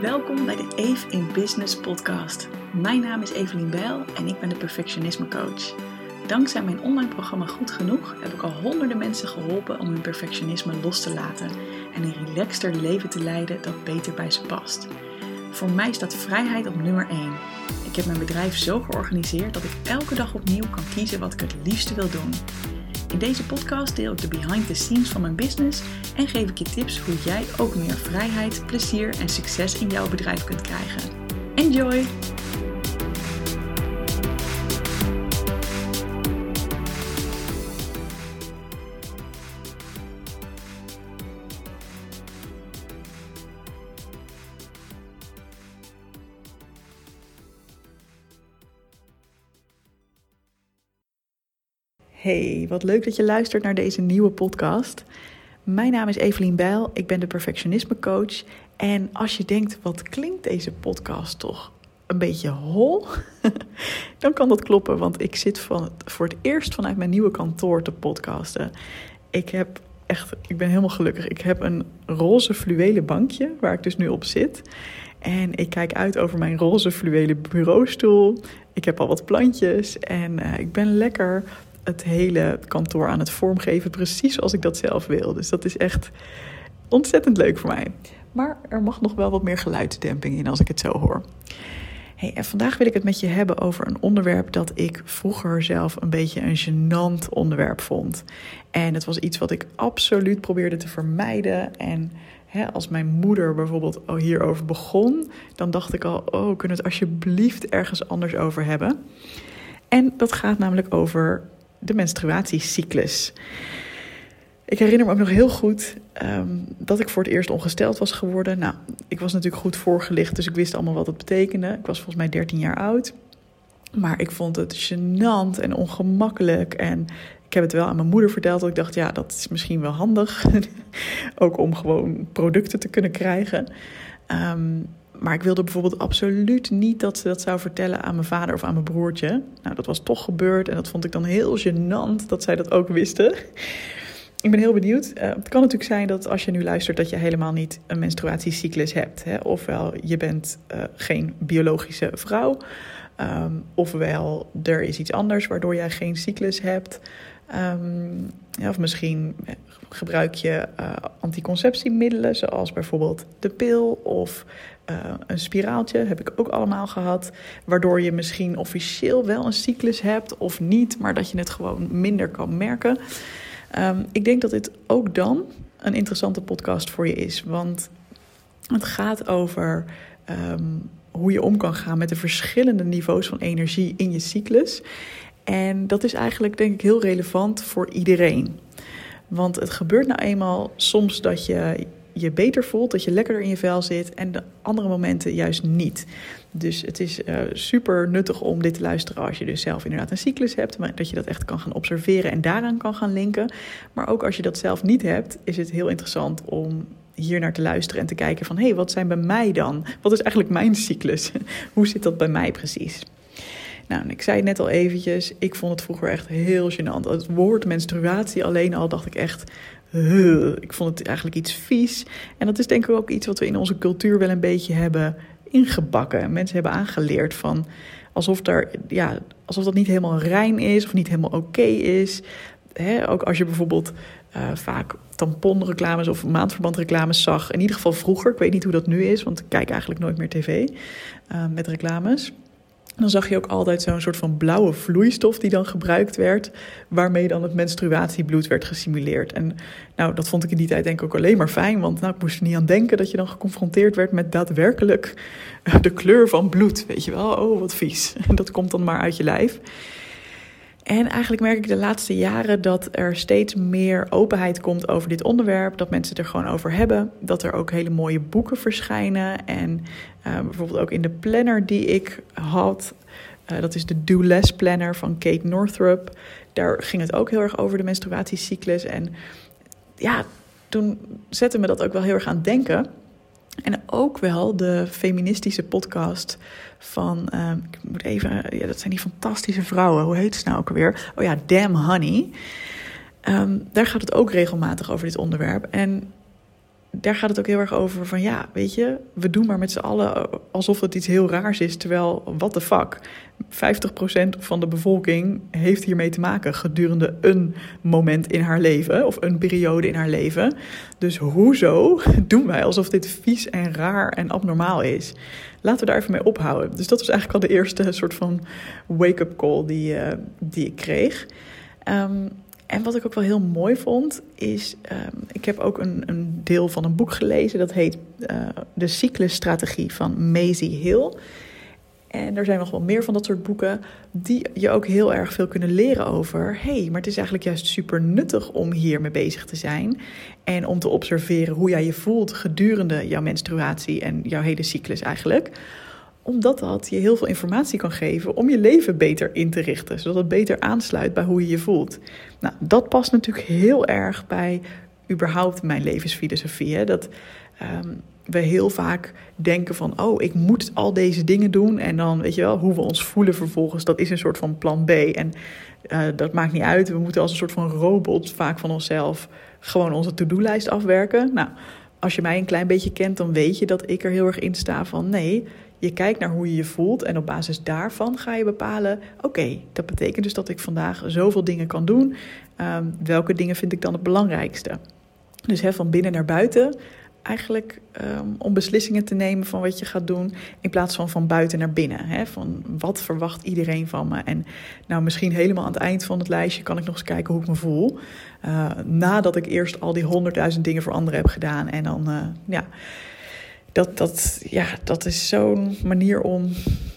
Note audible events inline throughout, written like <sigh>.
Welkom bij de Eve in Business podcast. Mijn naam is Evelien Bijl en ik ben de perfectionisme coach. Dankzij mijn online programma Goed Genoeg heb ik al honderden mensen geholpen om hun perfectionisme los te laten en een relaxter leven te leiden dat beter bij ze past. Voor mij staat vrijheid op nummer 1. Ik heb mijn bedrijf zo georganiseerd dat ik elke dag opnieuw kan kiezen wat ik het liefste wil doen. In deze podcast deel ik de behind the scenes van mijn business en geef ik je tips hoe jij ook meer vrijheid, plezier en succes in jouw bedrijf kunt krijgen. Enjoy! Hey, wat leuk dat je luistert naar deze nieuwe podcast. Mijn naam is Evelien Bijl, ik ben de perfectionisme coach. En als je denkt, wat klinkt deze podcast toch een beetje hol? <laughs> Dan kan dat kloppen, want ik zit voor het eerst vanuit mijn nieuwe kantoor te podcasten. Ik heb echt, ik ben helemaal gelukkig. Ik heb een roze fluwelen bankje waar ik dus nu op zit. En ik kijk uit over mijn roze fluwelen bureaustoel. Ik heb al wat plantjes en uh, ik ben lekker het hele kantoor aan het vormgeven, precies zoals ik dat zelf wil. Dus dat is echt ontzettend leuk voor mij. Maar er mag nog wel wat meer geluidsdemping in als ik het zo hoor. Hey, en vandaag wil ik het met je hebben over een onderwerp dat ik vroeger zelf een beetje een gênant onderwerp vond. En het was iets wat ik absoluut probeerde te vermijden. En als mijn moeder bijvoorbeeld hierover begon, dan dacht ik al: oh, kunnen we het alsjeblieft ergens anders over hebben? En dat gaat namelijk over de menstruatiecyclus. Ik herinner me ook nog heel goed um, dat ik voor het eerst ongesteld was geworden. Nou, ik was natuurlijk goed voorgelicht, dus ik wist allemaal wat het betekende. Ik was volgens mij 13 jaar oud. Maar ik vond het gênant en ongemakkelijk. En ik heb het wel aan mijn moeder verteld. Dat ik dacht, ja, dat is misschien wel handig. <laughs> ook om gewoon producten te kunnen krijgen. Um, maar ik wilde bijvoorbeeld absoluut niet dat ze dat zou vertellen aan mijn vader of aan mijn broertje. Nou, dat was toch gebeurd en dat vond ik dan heel gênant dat zij dat ook wisten. Ik ben heel benieuwd. Uh, het kan natuurlijk zijn dat als je nu luistert dat je helemaal niet een menstruatiecyclus hebt. Hè? Ofwel je bent uh, geen biologische vrouw. Um, ofwel er is iets anders waardoor jij geen cyclus hebt. Um, of misschien gebruik je uh, anticonceptiemiddelen, zoals bijvoorbeeld de pil of uh, een spiraaltje. Heb ik ook allemaal gehad. Waardoor je misschien officieel wel een cyclus hebt of niet, maar dat je het gewoon minder kan merken. Um, ik denk dat dit ook dan een interessante podcast voor je is. Want het gaat over um, hoe je om kan gaan met de verschillende niveaus van energie in je cyclus. En dat is eigenlijk denk ik heel relevant voor iedereen. Want het gebeurt nou eenmaal soms dat je je beter voelt, dat je lekkerder in je vel zit en de andere momenten juist niet. Dus het is uh, super nuttig om dit te luisteren als je dus zelf inderdaad een cyclus hebt, maar dat je dat echt kan gaan observeren en daaraan kan gaan linken. Maar ook als je dat zelf niet hebt, is het heel interessant om hier naar te luisteren en te kijken van hé, hey, wat zijn bij mij dan? Wat is eigenlijk mijn cyclus? <laughs> Hoe zit dat bij mij precies? Nou, ik zei het net al eventjes, ik vond het vroeger echt heel gênant. Het woord menstruatie alleen al dacht ik echt, ik vond het eigenlijk iets vies. En dat is denk ik ook iets wat we in onze cultuur wel een beetje hebben ingebakken. Mensen hebben aangeleerd van alsof, ja, alsof dat niet helemaal rein is of niet helemaal oké is. ook als je bijvoorbeeld uh, vaak tamponreclames of maandverbandreclames zag. In ieder geval vroeger. Ik weet niet hoe dat nu is, want ik kijk eigenlijk nooit meer tv uh, met reclames dan zag je ook altijd zo'n soort van blauwe vloeistof die dan gebruikt werd, waarmee dan het menstruatiebloed werd gesimuleerd. En nou, dat vond ik in die tijd denk ik ook alleen maar fijn, want nou, ik moest er niet aan denken dat je dan geconfronteerd werd met daadwerkelijk eh, de kleur van bloed. Weet je wel, oh wat vies. En <laughs> dat komt dan maar uit je lijf. En eigenlijk merk ik de laatste jaren dat er steeds meer openheid komt over dit onderwerp. Dat mensen het er gewoon over hebben. Dat er ook hele mooie boeken verschijnen. En uh, bijvoorbeeld ook in de planner die ik had. Uh, dat is de Do Less Planner van Kate Northrup. Daar ging het ook heel erg over de menstruatiecyclus. En ja, toen zette me dat ook wel heel erg aan het denken. En ook wel de feministische podcast van, uh, ik moet even, ja, dat zijn die fantastische vrouwen. Hoe heet ze nou ook alweer? Oh ja, Damn Honey. Um, daar gaat het ook regelmatig over dit onderwerp. En daar gaat het ook heel erg over van ja, weet je, we doen maar met z'n allen alsof het iets heel raars is. Terwijl, what the fuck, 50% van de bevolking heeft hiermee te maken gedurende een moment in haar leven of een periode in haar leven. Dus hoezo <laughs> doen wij alsof dit vies en raar en abnormaal is? Laten we daar even mee ophouden. Dus dat was eigenlijk al de eerste soort van wake-up call die, uh, die ik kreeg. Um, en wat ik ook wel heel mooi vond, is. Um, ik heb ook een, een, deel van een boek gelezen. Dat heet uh, De Cyclusstrategie van Maisie Hill. En er zijn nog wel meer van dat soort boeken. die je ook heel erg veel kunnen leren over. hey, maar het is eigenlijk juist super nuttig om hiermee bezig te zijn. En om te observeren hoe jij je voelt gedurende jouw menstruatie en jouw hele cyclus eigenlijk omdat dat je heel veel informatie kan geven om je leven beter in te richten, zodat het beter aansluit bij hoe je je voelt. Nou, dat past natuurlijk heel erg bij überhaupt mijn levensfilosofie. Dat um, we heel vaak denken van, oh, ik moet al deze dingen doen. En dan, weet je wel, hoe we ons voelen vervolgens, dat is een soort van plan B. En uh, dat maakt niet uit. We moeten als een soort van robot vaak van onszelf gewoon onze to-do-lijst afwerken. Nou, als je mij een klein beetje kent, dan weet je dat ik er heel erg in sta van, nee, je kijkt naar hoe je je voelt en op basis daarvan ga je bepalen: oké, dat betekent dus dat ik vandaag zoveel dingen kan doen. Um, welke dingen vind ik dan het belangrijkste? Dus van binnen naar buiten, eigenlijk um, om beslissingen te nemen van wat je gaat doen, in plaats van van buiten naar binnen. Van wat verwacht iedereen van me? En nou, misschien helemaal aan het eind van het lijstje kan ik nog eens kijken hoe ik me voel. Uh, nadat ik eerst al die honderdduizend dingen voor anderen heb gedaan. En dan, uh, ja dat, dat, ja, dat is zo'n manier om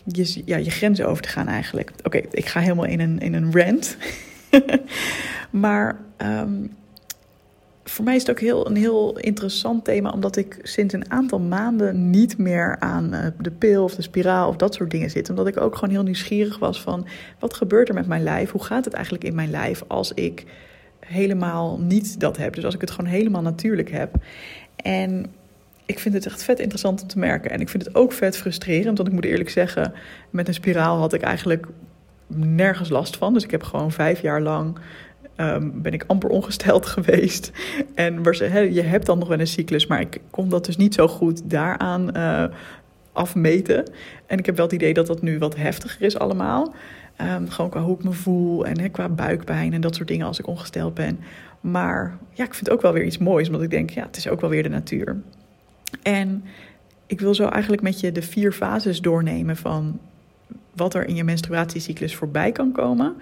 je, ja, je grenzen over te gaan eigenlijk. Oké, ik ga helemaal in een, in een rant. <laughs> maar um, voor mij is het ook heel, een heel interessant thema, omdat ik sinds een aantal maanden niet meer aan uh, de pil of de spiraal of dat soort dingen zit. Omdat ik ook gewoon heel nieuwsgierig was van wat gebeurt er met mijn lijf? Hoe gaat het eigenlijk in mijn lijf als ik helemaal niet dat heb? Dus als ik het gewoon helemaal natuurlijk heb. En ik vind het echt vet interessant om te merken. En ik vind het ook vet frustrerend, want ik moet eerlijk zeggen, met een spiraal had ik eigenlijk nergens last van. Dus ik heb gewoon vijf jaar lang um, ben ik amper ongesteld <laughs> geweest. En je hebt dan nog wel een cyclus, maar ik kon dat dus niet zo goed daaraan uh, afmeten. En ik heb wel het idee dat dat nu wat heftiger is allemaal. Um, gewoon qua hoe ik me voel en qua buikpijn en dat soort dingen als ik ongesteld ben. Maar ja, ik vind het ook wel weer iets moois, omdat ik denk, ja, het is ook wel weer de natuur. En ik wil zo eigenlijk met je de vier fases doornemen van wat er in je menstruatiecyclus voorbij kan komen.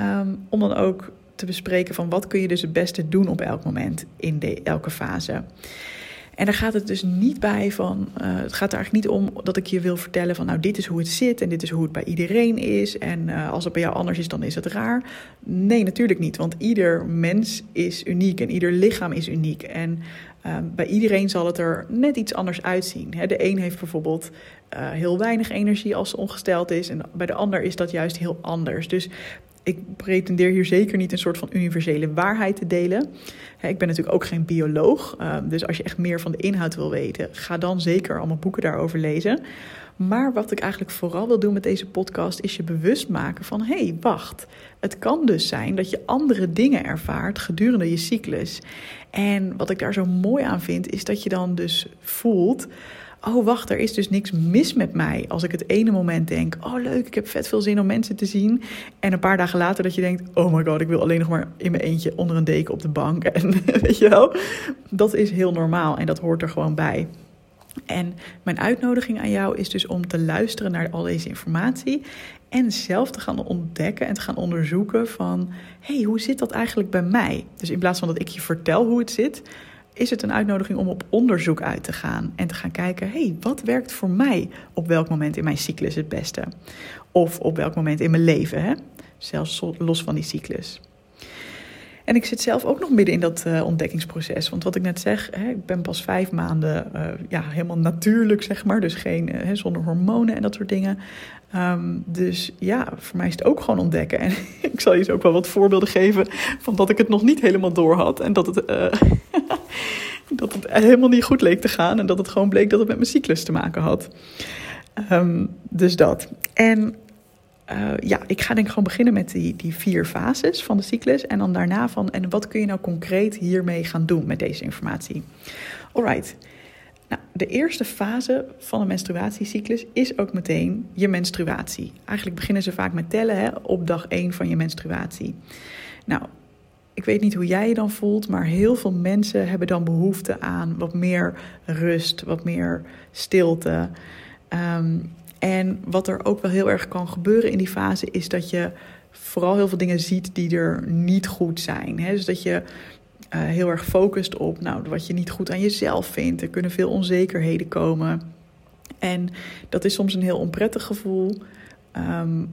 Um, om dan ook te bespreken van wat kun je dus het beste doen op elk moment in de, elke fase. En daar gaat het dus niet bij van. Uh, het gaat er eigenlijk niet om dat ik je wil vertellen van. Nou, dit is hoe het zit en dit is hoe het bij iedereen is. En uh, als het bij jou anders is, dan is het raar. Nee, natuurlijk niet. Want ieder mens is uniek en ieder lichaam is uniek. En uh, bij iedereen zal het er net iets anders uitzien. de een heeft bijvoorbeeld heel weinig energie als ze ongesteld is. En bij de ander is dat juist heel anders. Dus ik pretendeer hier zeker niet een soort van universele waarheid te delen. Ik ben natuurlijk ook geen bioloog. Ehm, dus als je echt meer van de inhoud wil weten, ga dan zeker allemaal boeken daarover lezen. Maar wat ik eigenlijk vooral wil doen met deze podcast is je bewust maken van: hé, hey, wacht. Het kan dus zijn dat je andere dingen ervaart gedurende je cyclus. En wat ik daar zo mooi aan vind, is dat je dan dus voelt oh wacht, er is dus niks mis met mij. Als ik het ene moment denk, oh leuk, ik heb vet veel zin om mensen te zien. En een paar dagen later dat je denkt, oh my god, ik wil alleen nog maar in mijn eentje onder een deken op de bank. <laughs> En weet je wel, dat is heel normaal en dat hoort er gewoon bij. En mijn uitnodiging aan jou is dus om te luisteren naar al deze informatie en zelf te gaan ontdekken en te gaan onderzoeken van, hey, hoe zit dat eigenlijk bij mij? Dus in plaats van dat ik je vertel hoe het zit, is het een uitnodiging om op onderzoek uit te gaan en te gaan kijken: hey, wat werkt voor mij op welk moment in mijn cyclus het beste? Of op welk moment in mijn leven, hè? zelfs los van die cyclus. En ik zit zelf ook nog midden in dat uh, ontdekkingsproces. Want wat ik net zeg, hè, ik ben pas vijf maanden uh, ja, helemaal natuurlijk, zeg maar. Dus geen, uh, zonder hormonen en dat soort dingen. Um, dus ja, voor mij is het ook gewoon ontdekken. En <laughs> ik zal je eens ook wel wat voorbeelden geven van dat ik het nog niet helemaal door had. En dat het, <laughs> <laughs> dat het helemaal niet goed leek te gaan. En dat het gewoon bleek dat het met mijn cyclus te maken had. Um, dus dat. En uh, ja, ik ga denk ik gewoon beginnen met die, die vier fases van de cyclus. En dan daarna van, en wat kun je nou concreet hiermee gaan doen met deze informatie? Alright. Nou, de eerste fase van een menstruatiecyclus is ook meteen je menstruatie. Eigenlijk beginnen ze vaak met tellen hè, op dag 1 van je menstruatie. Nou, ik weet niet hoe jij je dan voelt, maar heel veel mensen hebben dan behoefte aan wat meer rust, wat meer stilte. Ehm, en wat er ook wel heel erg kan gebeuren in die fase is dat je vooral heel veel dingen ziet die er niet goed zijn. Dus dat je uh, heel erg focust op nou, wat je niet goed aan jezelf vindt. Er kunnen veel onzekerheden komen. En dat is soms een heel onprettig gevoel. Um,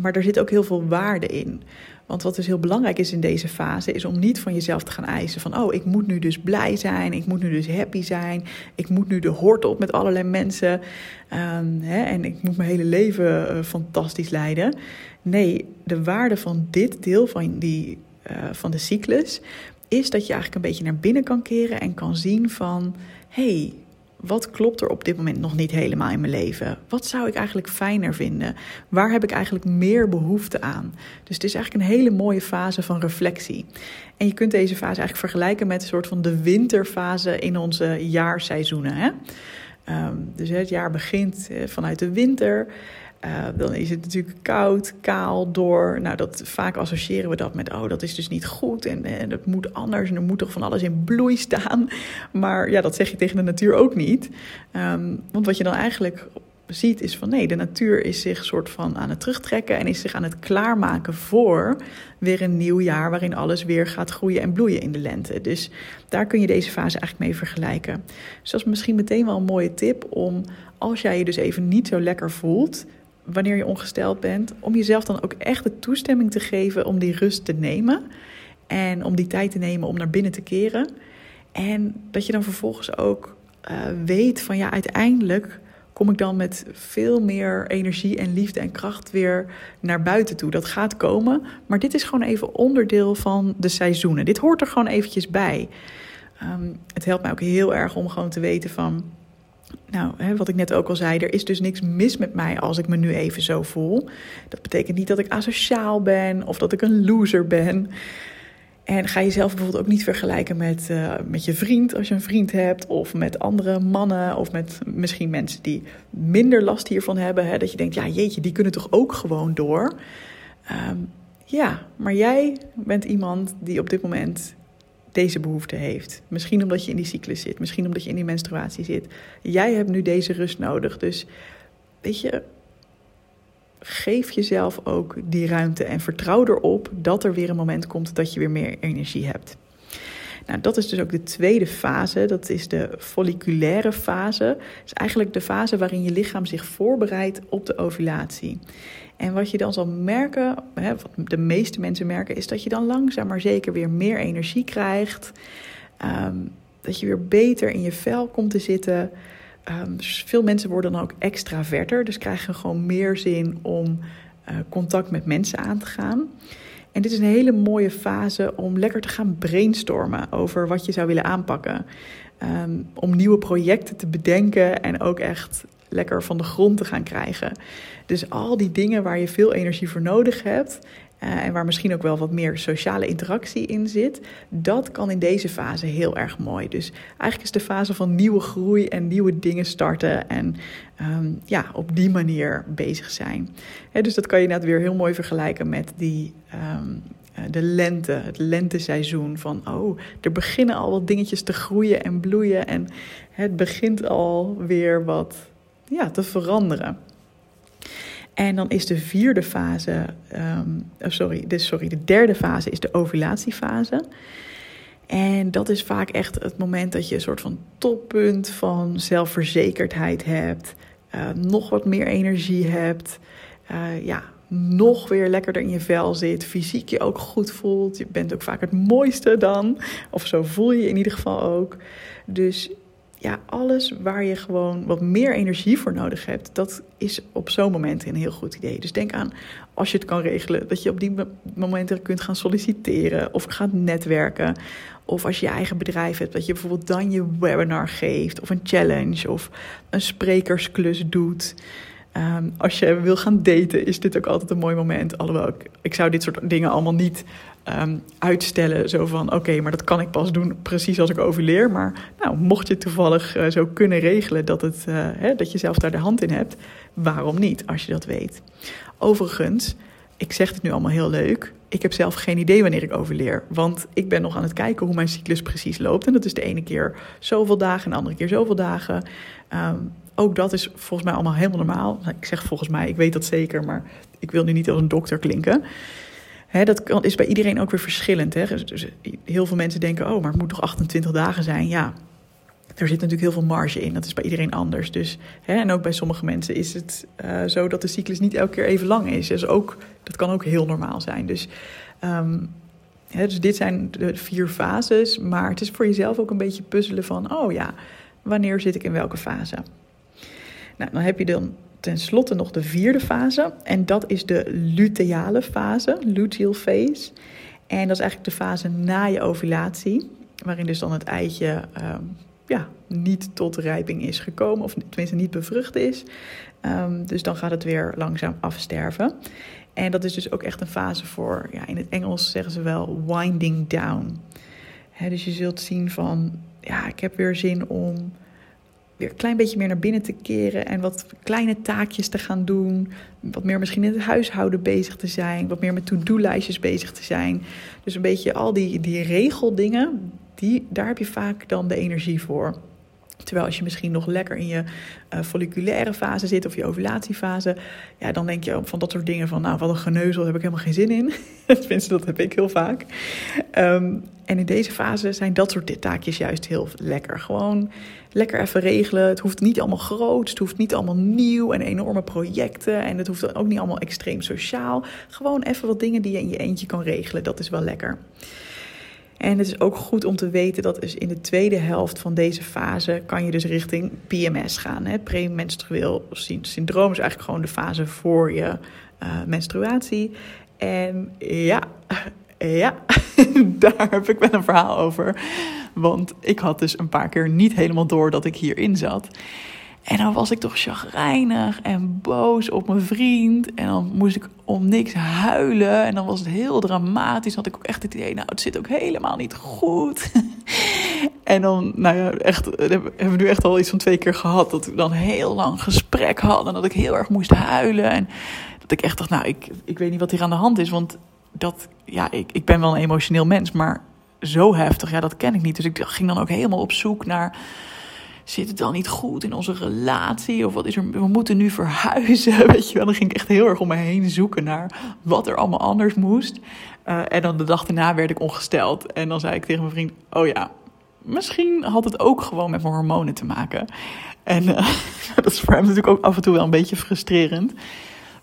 maar er zit ook heel veel waarde in. Want wat dus heel belangrijk is in deze fase, is om niet van jezelf te gaan eisen van, oh, ik moet nu dus blij zijn, ik moet nu dus happy zijn, ik moet nu de hoort op met allerlei mensen um, hè, en ik moet mijn hele leven uh, fantastisch leiden. Nee, de waarde van dit deel van, die, uh, van de cyclus is dat je eigenlijk een beetje naar binnen kan keren en kan zien van, hey, wat klopt er op dit moment nog niet helemaal in mijn leven? Wat zou ik eigenlijk fijner vinden? Waar heb ik eigenlijk meer behoefte aan? Dus het is eigenlijk een hele mooie fase van reflectie. En je kunt deze fase eigenlijk vergelijken met een soort van de winterfase in onze jaarseizoenen. Hè? Um, dus het jaar begint eh, vanuit de winter. Uh, dan is het natuurlijk koud, kaal, door. Nou, dat, vaak associëren we dat met, oh, dat is dus niet goed en, en dat moet anders en er moet toch van alles in bloei staan. <laughs> Maar ja, dat zeg je tegen de natuur ook niet. Um, want wat je dan eigenlijk ziet is van nee, de natuur is zich soort van aan het terugtrekken en is zich aan het klaarmaken voor weer een nieuw jaar waarin alles weer gaat groeien en bloeien in de lente. Dus daar kun je deze fase eigenlijk mee vergelijken. Dus dat is misschien meteen wel een mooie tip om als jij je dus even niet zo lekker voelt, wanneer je ongesteld bent, om jezelf dan ook echt de toestemming te geven om die rust te nemen. En om die tijd te nemen om naar binnen te keren. En dat je dan vervolgens ook uh, weet van ja, uiteindelijk kom ik dan met veel meer energie en liefde en kracht weer naar buiten toe. Dat gaat komen, maar dit is gewoon even onderdeel van de seizoenen. Dit hoort er gewoon eventjes bij. Um, het helpt mij ook heel erg om gewoon te weten van nou, hè, wat ik net ook al zei, er is dus niks mis met mij als ik me nu even zo voel. Dat betekent niet dat ik asociaal ben of dat ik een loser ben. En ga jezelf bijvoorbeeld ook niet vergelijken met, uh, met je vriend als je een vriend hebt, of met andere mannen, of met misschien mensen die minder last hiervan hebben. Hè, dat je denkt, ja jeetje, die kunnen toch ook gewoon door. Um, ja, maar jij bent iemand die op dit moment deze behoefte heeft. Misschien omdat je in die cyclus zit, misschien omdat je in die menstruatie zit. Jij hebt nu deze rust nodig. Dus weet je, geef jezelf ook die ruimte en vertrouw erop dat er weer een moment komt dat je weer meer energie hebt. Nou, dat is dus ook de tweede fase. Dat is de folliculaire fase. Dat is eigenlijk de fase waarin je lichaam zich voorbereidt op de ovulatie. En wat je dan zal merken, hè, wat de meeste mensen merken, is dat je dan langzaam maar zeker weer meer energie krijgt. Um, dat je weer beter in je vel komt te zitten. Um, dus veel mensen worden dan ook extraverter, dus krijgen gewoon meer zin om uh, contact met mensen aan te gaan. En dit is een hele mooie fase om lekker te gaan brainstormen over wat je zou willen aanpakken. Um, om nieuwe projecten te bedenken en ook echt lekker van de grond te gaan krijgen. Dus al die dingen waar je veel energie voor nodig hebt. Uh, en waar misschien ook wel wat meer sociale interactie in zit. Dat kan in deze fase heel erg mooi. Dus eigenlijk is de fase van nieuwe groei en nieuwe dingen starten. En um, ja, op die manier bezig zijn. Dus dat kan je net weer heel mooi vergelijken met die. Um, de lente, het lenteseizoen. Van oh, er beginnen al wat dingetjes te groeien en bloeien. En het begint al weer wat ja, te veranderen. En dan is de vierde fase, um, oh sorry, de, sorry, de derde fase is de ovulatiefase. En dat is vaak echt het moment dat je een soort van toppunt van zelfverzekerdheid hebt, uh, nog wat meer energie hebt, uh, ja, nog weer lekkerder in je vel zit, fysiek je ook goed voelt. Je bent ook vaak het mooiste dan, of zo voel je je in ieder geval ook. Dus ja, alles waar je gewoon wat meer energie voor nodig hebt, dat is op zo'n moment een heel goed idee. Dus denk aan, als je het kan regelen, dat je op die momenten kunt gaan solliciteren of gaat netwerken. Of als je je eigen bedrijf hebt, dat je bijvoorbeeld dan je webinar geeft of een challenge of een sprekersklus doet. Um, als je wil gaan daten, is dit ook altijd een mooi moment. Alhoewel, ik, ik zou dit soort dingen allemaal niet ehm, uitstellen. Zo van, oké, maar dat kan ik pas doen precies als ik ovuleer. Maar nou, mocht je toevallig uh, zo kunnen regelen dat, het, uh, hè, dat je zelf daar de hand in hebt, waarom niet, als je dat weet? Overigens, ik zeg het nu allemaal heel leuk. Ik heb zelf geen idee wanneer ik overleer. Want ik ben nog aan het kijken hoe mijn cyclus precies loopt. En dat is de ene keer zoveel dagen en de andere keer zoveel dagen. Um, ook dat is volgens mij allemaal helemaal normaal. Ik zeg volgens mij, ik weet dat zeker, maar ik wil nu niet als een dokter klinken. Dat is bij iedereen ook weer verschillend. Hè? Dus, dus heel veel mensen denken, oh, maar het moet toch 28 dagen zijn? Ja, er zit natuurlijk heel veel marge in. Dat is bij iedereen anders. Dus, hè, en ook bij sommige mensen is het uh, zo dat de cyclus niet elke keer even lang is. Dus ook, dat kan ook heel normaal zijn. Dus, um, hè, dus dit zijn de vier fases. Maar het is voor jezelf ook een beetje puzzelen van... oh ja, wanneer zit ik in welke fase? Nou, dan heb je dan tenslotte nog de vierde fase. En dat is de luteale fase, luteal phase. En dat is eigenlijk de fase na je ovulatie. Waarin dus dan het eitje um, ja, niet tot rijping is gekomen. Of tenminste niet bevrucht is. Um, dus dan gaat het weer langzaam afsterven. En dat is dus ook echt een fase voor, ja, in het Engels zeggen ze wel winding down. He, dus je zult zien van, ja, ik heb weer zin om weer een klein beetje meer naar binnen te keren en wat kleine taakjes te gaan doen. Wat meer misschien in het huishouden bezig te zijn. Wat meer met to-do-lijstjes bezig te zijn. Dus een beetje al die, die regeldingen, die, daar heb je vaak dan de energie voor. Terwijl als je misschien nog lekker in je uh, folliculaire fase zit of je ovulatiefase, ja, dan denk je van dat soort dingen van, nou, wat een geneuzel, heb ik helemaal geen zin in. <laughs> Tenminste, dat heb ik heel vaak. Um, en in deze fase zijn dat soort taakjes juist heel lekker. Gewoon lekker even regelen. Het hoeft niet allemaal groot, het hoeft niet allemaal nieuw en enorme projecten. En het hoeft ook niet allemaal extreem sociaal. Gewoon even wat dingen die je in je eentje kan regelen, dat is wel lekker. En het is ook goed om te weten dat dus in de tweede helft van deze fase kan je dus richting PMS gaan. Hè? Premenstrueel syndroom is eigenlijk gewoon de fase voor je uh, menstruatie. En ja, <laughs> ja, <laughs> daar heb ik wel een verhaal over. Want ik had dus een paar keer niet helemaal door dat ik hierin zat. En dan was ik toch chagrijnig en boos op mijn vriend. En dan moest ik om niks huilen. En dan was het heel dramatisch. Dan had ik ook echt het idee, nou, het zit ook helemaal niet goed. <laughs> en dan, nou ja, echt, hebben we nu echt al iets van twee keer gehad. Dat we dan heel lang gesprek hadden. En dat ik heel erg moest huilen. En dat ik echt dacht, nou, ik, ik weet niet wat hier aan de hand is. Want dat, ja, ik, ik ben wel een emotioneel mens. Maar zo heftig, ja, dat ken ik niet. Dus ik ging dan ook helemaal op zoek naar zit het dan niet goed in onze relatie? Of wat is er, we moeten nu verhuizen, <laughs> weet je wel. Dan ging ik echt heel erg om me heen zoeken naar wat er allemaal anders moest. Uh, en dan de dag daarna werd ik ongesteld. En dan zei ik tegen mijn vriend, oh ja, misschien had het ook gewoon met mijn hormonen te maken. En uh, <laughs> dat is voor hem natuurlijk ook af en toe wel een beetje frustrerend.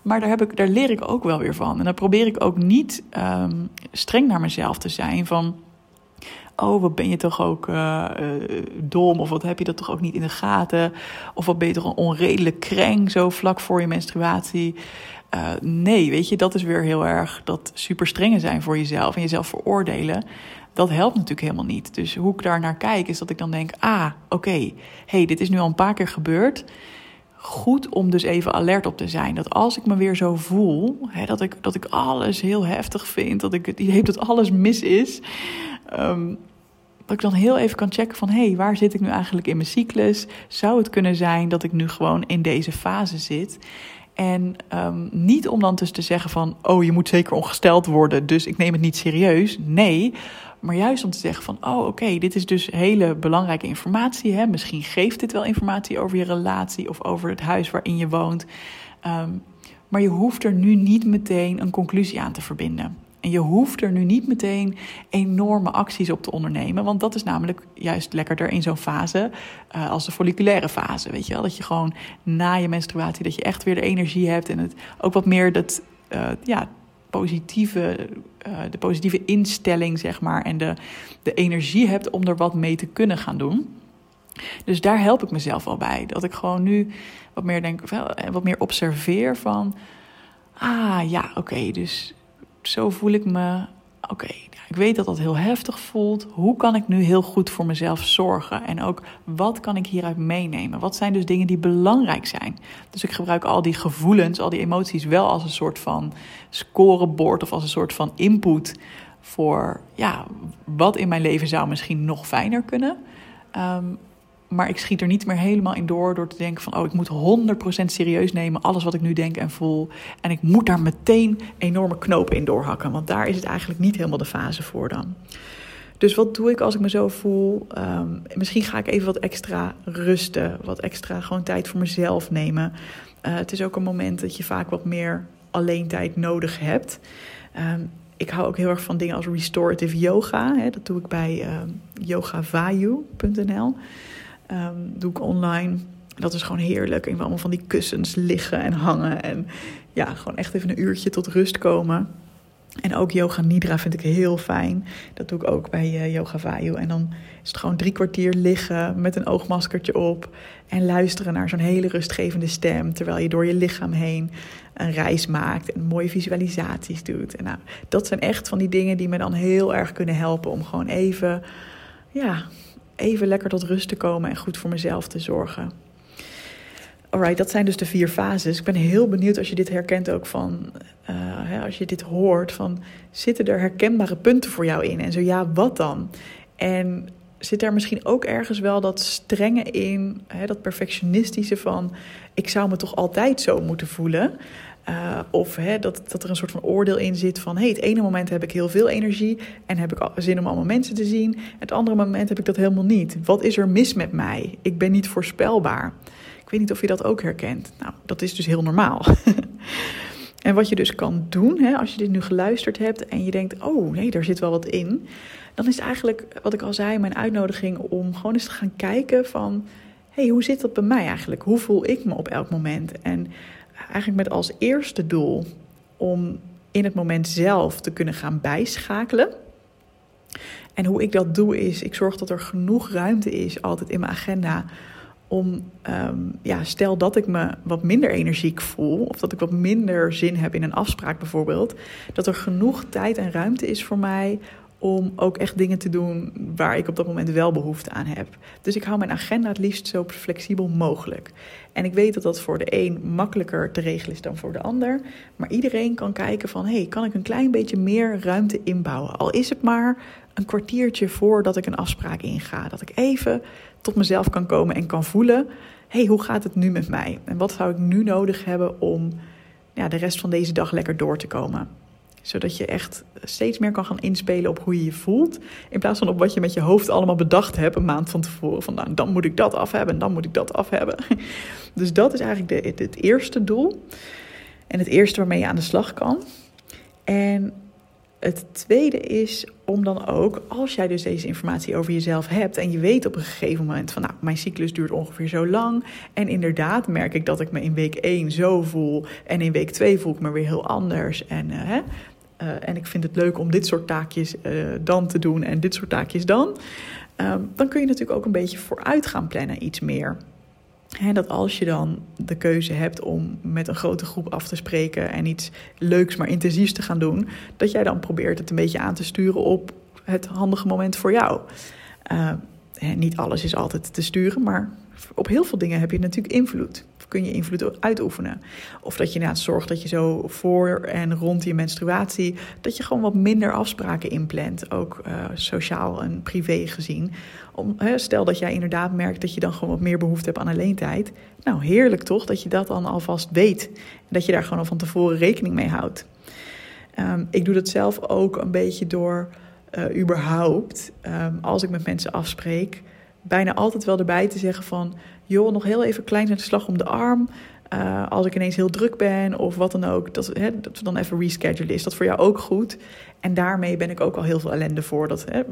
Maar daar, heb ik, daar leer ik ook wel weer van. En dan probeer ik ook niet um, streng naar mezelf te zijn van oh, wat ben je toch ook uh, dom, of wat heb je dat toch ook niet in de gaten, of wat ben je toch een onredelijk kreng zo vlak voor je menstruatie. Uh, nee, weet je, dat is weer heel erg dat super strenge zijn voor jezelf en jezelf veroordelen. Dat helpt natuurlijk helemaal niet. Dus hoe ik daar naar kijk, is dat ik dan denk: ah, oké, hey, dit is nu al een paar keer gebeurd goed om dus even alert op te zijn. Dat als ik me weer zo voel, hè, dat, ik, dat ik alles heel heftig vind, dat ik het idee heb dat alles mis is, um, dat ik dan heel even kan checken van... hé, hey, waar zit ik nu eigenlijk in mijn cyclus? Zou het kunnen zijn dat ik nu gewoon in deze fase zit? En um, niet om dan dus te zeggen van... oh, je moet zeker ongesteld worden, dus ik neem het niet serieus. Nee, maar juist om te zeggen van... oh, oké, dit is dus hele belangrijke informatie. Hè? Misschien geeft dit wel informatie over je relatie... of over het huis waarin je woont. Um, maar je hoeft er nu niet meteen een conclusie aan te verbinden. En je hoeft er nu niet meteen enorme acties op te ondernemen. Want dat is namelijk juist lekkerder in zo'n fase uh, als de folliculaire fase. Weet je wel? Dat je gewoon na je menstruatie, dat je echt weer de energie hebt. En het ook wat meer dat, uh, ja, positieve, uh, de positieve instelling, zeg maar. En de, de energie hebt om er wat mee te kunnen gaan doen. Dus daar help ik mezelf al bij. Dat ik gewoon nu wat meer denk, wat meer observeer van. Ah ja, oké, dus zo voel ik me. Oké, ik weet dat dat heel heftig voelt. Hoe kan ik nu heel goed voor mezelf zorgen? En ook wat kan ik hieruit meenemen? Wat zijn dus dingen die belangrijk zijn? Dus ik gebruik al die gevoelens, al die emoties wel als een soort van scorebord of als een soort van input voor ja, wat in mijn leven zou misschien nog fijner kunnen. Ehm, maar ik schiet er niet meer helemaal in door door te denken van... oh, ik moet 100% serieus nemen alles wat ik nu denk en voel. En ik moet daar meteen enorme knopen in doorhakken. Want daar is het eigenlijk niet helemaal de fase voor dan. Dus wat doe ik als ik me zo voel? Ehm, misschien ga ik even wat extra rusten. Wat extra gewoon tijd voor mezelf nemen. Uh, het is ook een moment dat je vaak wat meer alleen tijd nodig hebt. Um, ik hou ook heel erg van dingen als restorative yoga. Hè. Dat doe ik bij uh, ehm, yogavayu.nl. Um, doe ik online. Dat is gewoon heerlijk. En allemaal van die kussens liggen en hangen. En ja, gewoon echt even een uurtje tot rust komen. En ook yoga nidra vind ik heel fijn. Dat doe ik ook bij uh, Yoga Vayu. En dan is het gewoon drie kwartier liggen met een oogmaskertje op. En luisteren naar zo'n hele rustgevende stem. Terwijl je door je lichaam heen een reis maakt. En mooie visualisaties doet. En nou, dat zijn echt van die dingen die me dan heel erg kunnen helpen. Om gewoon even, ja, even lekker tot rust te komen. En goed voor mezelf te zorgen. Alright, dat zijn dus de vier fases. Ik ben heel benieuwd als je dit herkent ook van, uh, hè, als je dit hoort, van zitten er herkenbare punten voor jou in? En zo ja, wat dan? En zit er misschien ook ergens wel dat strenge in, hè, dat perfectionistische van, ik zou me toch altijd zo moeten voelen? Uh, of hè, dat, dat er een soort van oordeel in zit van... hey, het ene moment heb ik heel veel energie en heb ik zin om allemaal mensen te zien. Het andere moment heb ik dat helemaal niet. Wat is er mis met mij? Ik ben niet voorspelbaar. Ik weet niet of je dat ook herkent. Nou, dat is dus heel normaal. <laughs> en wat je dus kan doen, hè, als je dit nu geluisterd hebt en je denkt: oh nee, daar zit wel wat in. Dan is eigenlijk, wat ik al zei, mijn uitnodiging om gewoon eens te gaan kijken van... hey, hoe zit dat bij mij eigenlijk? Hoe voel ik me op elk moment? En eigenlijk met als eerste doel om in het moment zelf te kunnen gaan bijschakelen. En hoe ik dat doe is, ik zorg dat er genoeg ruimte is altijd in mijn agenda om, ehm, ja, stel dat ik me wat minder energiek voel, of dat ik wat minder zin heb in een afspraak bijvoorbeeld, dat er genoeg tijd en ruimte is voor mij om ook echt dingen te doen waar ik op dat moment wel behoefte aan heb. Dus ik hou mijn agenda het liefst zo flexibel mogelijk. En ik weet dat dat voor de een makkelijker te regelen is dan voor de ander. Maar iedereen kan kijken van, hey, kan ik een klein beetje meer ruimte inbouwen? Al is het maar een kwartiertje voordat ik een afspraak inga. Dat ik even tot mezelf kan komen en kan voelen: hey, hoe gaat het nu met mij? En wat zou ik nu nodig hebben om ja, de rest van deze dag lekker door te komen? Zodat je echt steeds meer kan gaan inspelen op hoe je je voelt. In plaats van op wat je met je hoofd allemaal bedacht hebt een maand van tevoren. Van nou, dan moet ik dat af hebben en dan moet ik dat af hebben. <laughs> Dus dat is eigenlijk de, het eerste doel. En het eerste waarmee je aan de slag kan. En het tweede is om dan ook, als jij dus deze informatie over jezelf hebt en je weet op een gegeven moment van, nou, mijn cyclus duurt ongeveer zo lang en inderdaad merk ik dat ik me in week 1 zo voel en in week 2 voel ik me weer heel anders en, uh, hè, uh, en ik vind het leuk om dit soort taakjes uh, dan te doen en dit soort taakjes dan, um, dan kun je natuurlijk ook een beetje vooruit gaan plannen iets meer. He, dat als je dan de keuze hebt om met een grote groep af te spreken en iets leuks maar intensiefs te gaan doen, dat jij dan probeert het een beetje aan te sturen op het handige moment voor jou. Uh, niet alles is altijd te sturen, maar op heel veel dingen heb je natuurlijk invloed. Kun je invloed uitoefenen. Of dat je inderdaad zorgt dat je zo voor en rond je menstruatie... dat je gewoon wat minder afspraken inplant. Ook uh, sociaal en privé gezien. Om, stel dat jij inderdaad merkt dat je dan gewoon wat meer behoefte hebt aan alleen tijd. Nou, heerlijk toch dat je dat dan alvast weet. En dat je daar gewoon al van tevoren rekening mee houdt. Um, ik doe dat zelf ook een beetje door... Uh, überhaupt, um, als ik met mensen afspreek, bijna altijd wel erbij te zeggen van... joh, nog heel even klein zijn slag om de arm... Uh, als ik ineens heel druk ben of wat dan ook, dat, hè, dat we dan even reschedulen. Is dat voor jou ook goed? En daarmee ben ik ook al heel veel ellende voor. Dat, hè,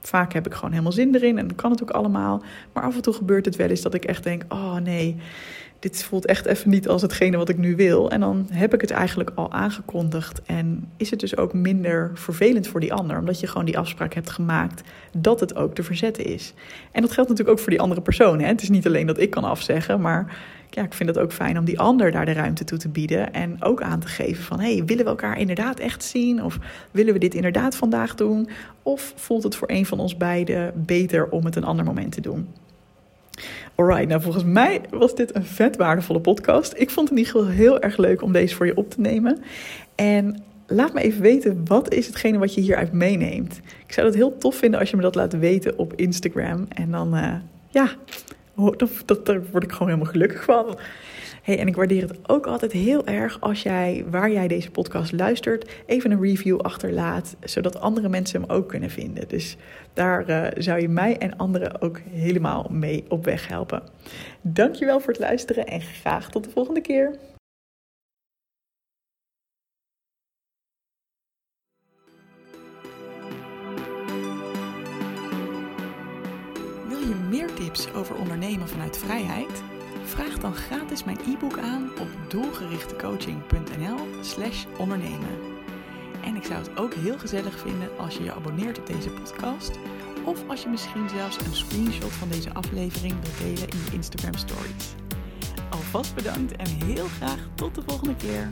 vaak heb ik gewoon helemaal zin erin en dan kan het ook allemaal. Maar af en toe gebeurt het wel eens dat ik echt denk: oh nee, dit voelt echt even niet als hetgene wat ik nu wil. En dan heb ik het eigenlijk al aangekondigd. En is het dus ook minder vervelend voor die ander, omdat je gewoon die afspraak hebt gemaakt dat het ook te verzetten is. En dat geldt natuurlijk ook voor die andere persoon. Hè? Het is niet alleen dat ik kan afzeggen, maar ja, ik vind het ook fijn om die ander daar de ruimte toe te bieden. En ook aan te geven van, hey, willen we elkaar inderdaad echt zien? Of willen we dit inderdaad vandaag doen? Of voelt het voor een van ons beiden beter om het een ander moment te doen? Alright, nou volgens mij was dit een vet waardevolle podcast. Ik vond het in ieder geval heel erg leuk om deze voor je op te nemen. En laat me even weten, wat is hetgene wat je hieruit meeneemt? Ik zou het heel tof vinden als je me dat laat weten op Instagram. En dan, uh, ja, daar word ik gewoon helemaal gelukkig van. Hey, en ik waardeer het ook altijd heel erg als jij, waar jij deze podcast luistert, even een review achterlaat, zodat andere mensen hem ook kunnen vinden. Dus daar uh, zou je mij en anderen ook helemaal mee op weg helpen. Dankjewel voor het luisteren en graag tot de volgende keer. Wil je meer tips over ondernemen vanuit vrijheid? Vraag dan gratis mijn e-book aan op doelgerichtecoaching.nl/slash ondernemen. En ik zou het ook heel gezellig vinden als je je abonneert op deze podcast. Of als je misschien zelfs een screenshot van deze aflevering wilt delen in je Instagram stories. Alvast bedankt en heel graag tot de volgende keer.